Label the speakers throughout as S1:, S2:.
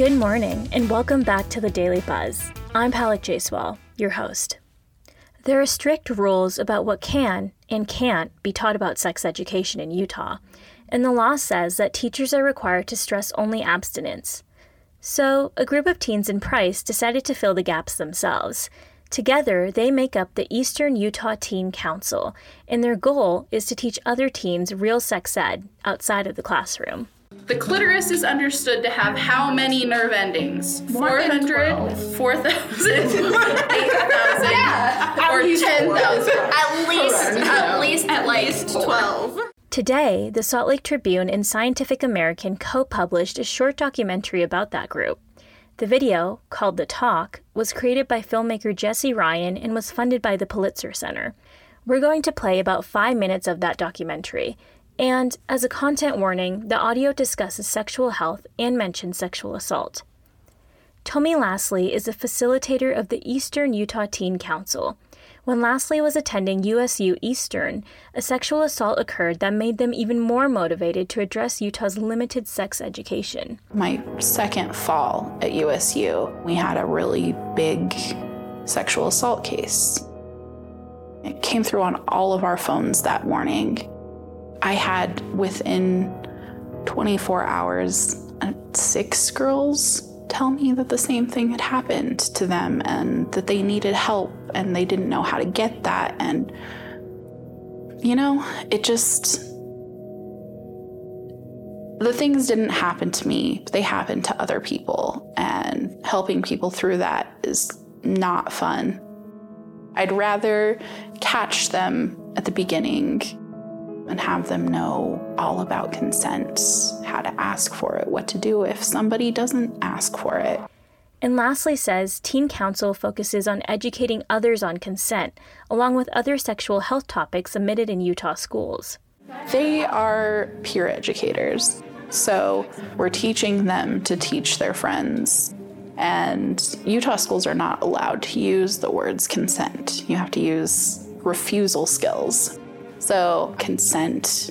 S1: Good morning, and welcome back to the Daily Buzz. I'm Palak Jaiswal, your host. There are strict rules about what can and can't be taught about sex education in Utah, and the law says that teachers are required to stress only abstinence. So, a group of teens in Price decided to fill the gaps themselves. Together, they make up the Eastern Utah Teen Council, and their goal is to teach other teens real sex ed outside of the classroom.
S2: The clitoris is understood to have how many nerve endings? 400, 4,000, 8,000,
S3: Yeah,
S2: or 10,000?
S3: At least, at least, at least 12.
S1: Today, the Salt Lake Tribune and Scientific American co published a short documentary about that group. The video, called The Talk, was created by filmmaker Jesse Ryan and was funded by the Pulitzer Center. We're going to play about five minutes of that documentary. And as a content warning, the audio discusses sexual health and mentions sexual assault. Tommy Lastly is a facilitator of the Eastern Utah Teen Council. When Lastly was attending USU Eastern, a sexual assault occurred that made them even more motivated to address Utah's limited sex education.
S4: My second fall at USU, we had a really big sexual assault case. It came through on all of our phones that morning. I had within 24 hours uh, six girls tell me that the same thing had happened to them and that they needed help and they didn't know how to get that. And, you know, it just. The things didn't happen to me, they happened to other people. And helping people through that is not fun. I'd rather catch them at the beginning and have them know all about consent, how to ask for it, what to do if somebody doesn't ask for it.
S1: And Lastly says Teen Council focuses on educating others on consent, along with other sexual health topics omitted in Utah schools.
S4: They are peer educators. So we're teaching them to teach their friends. And Utah schools are not allowed to use the words consent. You have to use refusal skills. So, consent,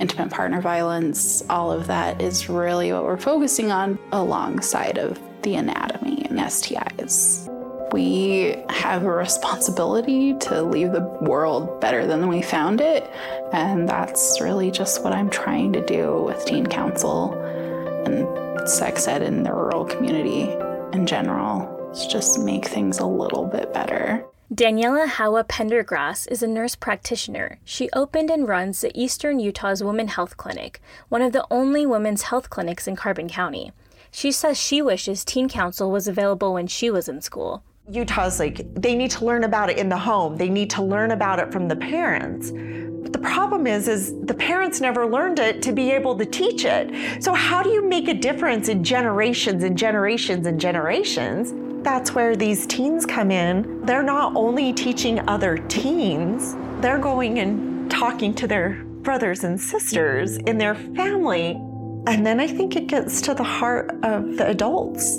S4: intimate partner violence, all of that is really what we're focusing on alongside of the anatomy and STIs. We have a responsibility to leave the world better than we found it, and that's really just what I'm trying to do with Teen Council and sex ed in the rural community in general. Just make things a little bit better.
S1: Daniela Howa Pendergrass is a nurse practitioner. She opened and runs the Eastern Utah's Women Health Clinic, one of the only women's health clinics in Carbon County. She says she wishes Teen Council was available when she was in school.
S5: Utah's like, they need to learn about it in the home. They need to learn about it from the parents. But the problem is, is the parents never learned it to be able to teach it. So how do you make a difference in generations and generations and generations? That's where these teens come in. They're not only teaching other teens, they're going and talking to their brothers and sisters in their family. And then I think it gets to the heart of the adults.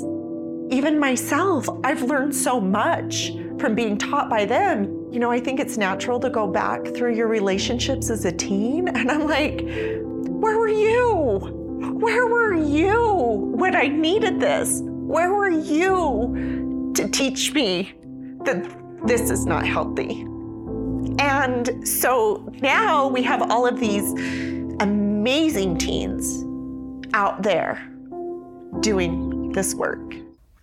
S5: Even myself, I've learned so much from being taught by them. You know, I think it's natural to go back through your relationships as a teen. And I'm like, where were you? Where were you when I needed this? Where were you to teach me that this is not healthy? And so now we have all of these amazing teens out there doing this work.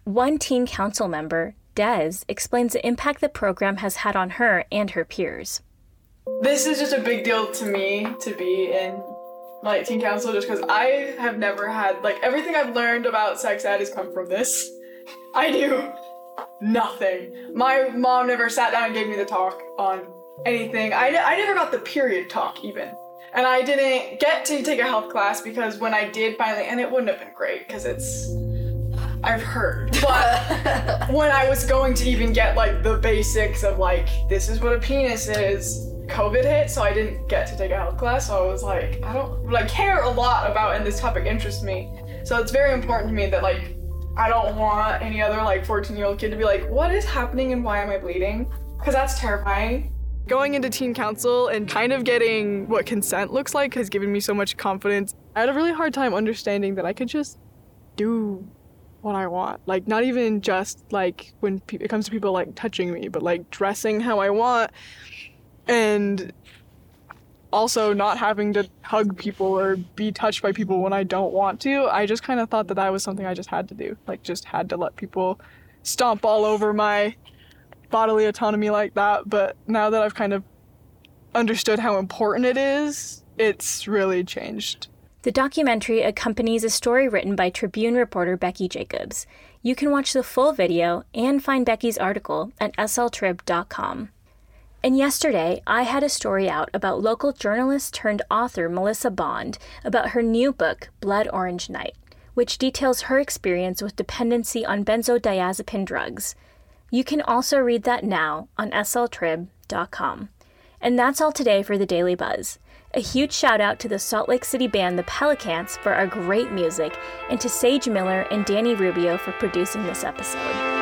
S1: One teen council member, Des, explains the impact the program has had on her and her peers.
S6: This is just a big deal to me to be in like teen council just because I have never had like everything I've learned about sex ed has come from this. I knew nothing. My mom never sat down and gave me the talk on anything. I, I never got the period talk even. And I didn't get to take a health class because when I did finally, and it wouldn't have been great because it's I've heard. But when I was going to even get like the basics of like, this is what a penis is, COVID hit, so I didn't get to take a health class. So I was like, I don't like care a lot about, and this topic interests me. So it's very important to me that like, I don't want any other like 14 year old kid to be like, what is happening and why am I bleeding? Because that's terrifying. Going into teen council and kind of getting what consent looks like has given me so much confidence. I had a really hard time understanding that I could just do what I want. Like not even just like when pe- it comes to people like touching me, but like dressing how I want and also not having to hug people or be touched by people when I don't want to. I just kind of thought that that was something I just had to do. Like just had to let people stomp all over my bodily autonomy like that, but now that I've kind of understood how important it is, it's really changed.
S1: The documentary accompanies a story written by Tribune reporter Becky Jacobs. You can watch the full video and find Becky's article at sltrib.com. And yesterday, I had a story out about local journalist turned author Melissa Bond about her new book, Blood Orange Night, which details her experience with dependency on benzodiazepine drugs. You can also read that now on sltrib.com. And that's all today for the Daily Buzz. A huge shout out to the Salt Lake City band The Pelicans for our great music, and to Sage Miller and Danny Rubio for producing this episode.